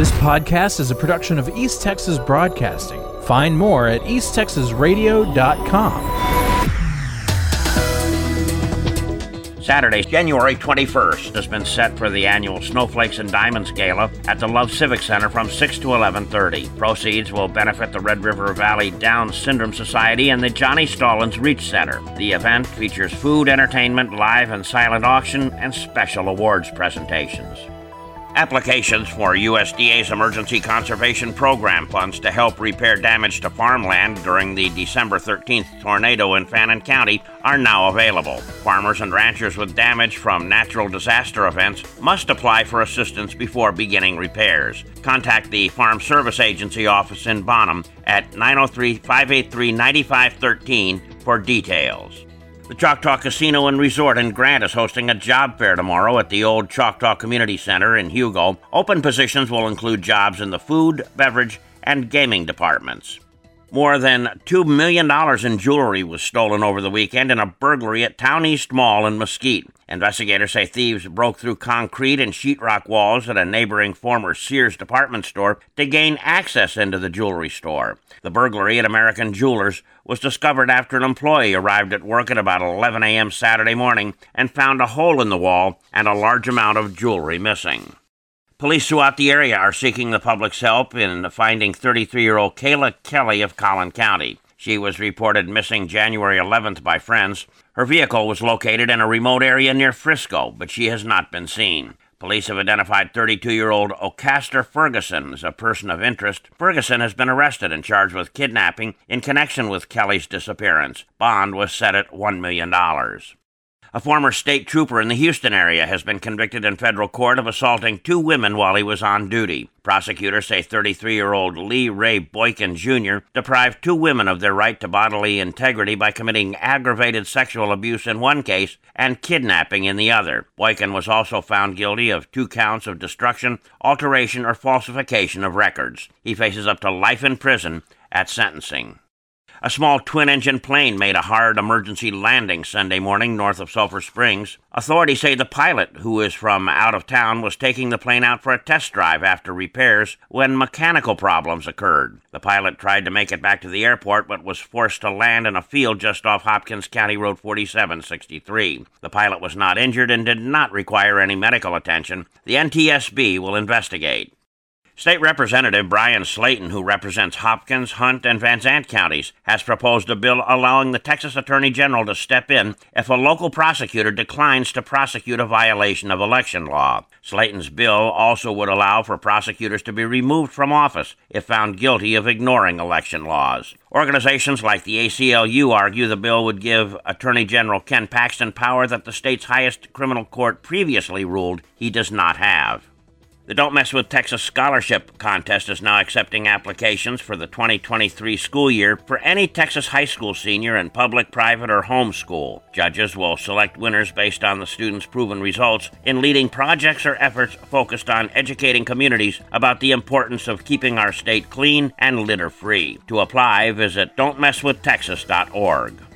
This podcast is a production of East Texas Broadcasting. Find more at easttexasradio.com. Saturday, January 21st, has been set for the annual Snowflakes and Diamonds Gala at the Love Civic Center from 6 to 11:30. Proceeds will benefit the Red River Valley Down Syndrome Society and the Johnny Stallings Reach Center. The event features food, entertainment, live and silent auction, and special awards presentations. Applications for USDA's Emergency Conservation Program funds to help repair damage to farmland during the December 13th tornado in Fannin County are now available. Farmers and ranchers with damage from natural disaster events must apply for assistance before beginning repairs. Contact the Farm Service Agency office in Bonham at 903 583 9513 for details. The Choctaw Casino and Resort in Grant is hosting a job fair tomorrow at the old Choctaw Community Center in Hugo. Open positions will include jobs in the food, beverage, and gaming departments. More than $2 million in jewelry was stolen over the weekend in a burglary at Town East Mall in Mesquite. Investigators say thieves broke through concrete and sheetrock walls at a neighboring former Sears department store to gain access into the jewelry store. The burglary at American Jewelers was discovered after an employee arrived at work at about 11 a.m. Saturday morning and found a hole in the wall and a large amount of jewelry missing. Police throughout the area are seeking the public's help in finding 33 year old Kayla Kelly of Collin County. She was reported missing January 11th by friends. Her vehicle was located in a remote area near Frisco, but she has not been seen. Police have identified 32 year old Ocaster Ferguson as a person of interest. Ferguson has been arrested and charged with kidnapping in connection with Kelly's disappearance. Bond was set at $1 million. A former state trooper in the Houston area has been convicted in federal court of assaulting two women while he was on duty. Prosecutors say 33 year old Lee Ray Boykin Jr. deprived two women of their right to bodily integrity by committing aggravated sexual abuse in one case and kidnapping in the other. Boykin was also found guilty of two counts of destruction, alteration, or falsification of records. He faces up to life in prison at sentencing. A small twin engine plane made a hard emergency landing Sunday morning north of Sulphur Springs. Authorities say the pilot, who is from out of town, was taking the plane out for a test drive after repairs when mechanical problems occurred. The pilot tried to make it back to the airport but was forced to land in a field just off Hopkins County Road 4763. The pilot was not injured and did not require any medical attention. The NTSB will investigate. State Representative Bryan Slaton, who represents Hopkins, Hunt, and Van Zandt counties, has proposed a bill allowing the Texas Attorney General to step in if a local prosecutor declines to prosecute a violation of election law. Slaton's bill also would allow for prosecutors to be removed from office if found guilty of ignoring election laws. Organizations like the ACLU argue the bill would give Attorney General Ken Paxton power that the state's highest criminal court previously ruled he does not have. The Don't Mess with Texas Scholarship Contest is now accepting applications for the 2023 school year for any Texas high school senior in public, private, or home school. Judges will select winners based on the students' proven results in leading projects or efforts focused on educating communities about the importance of keeping our state clean and litter free. To apply, visit don'tmesswithtexas.org.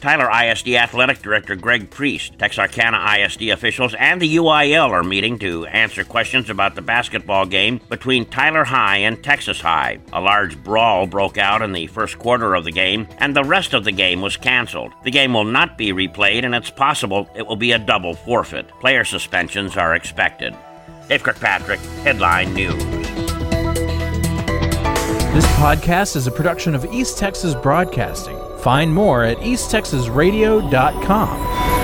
Tyler ISD Athletic Director Greg Priest, Texarkana ISD officials, and the UIL are meeting to answer questions about the basketball game between Tyler High and Texas High. A large brawl broke out in the first quarter of the game, and the rest of the game was canceled. The game will not be replayed, and it's possible it will be a double forfeit. Player suspensions are expected. Dave Kirkpatrick, Headline News. This podcast is a production of East Texas Broadcasting. Find more at easttexasradio.com.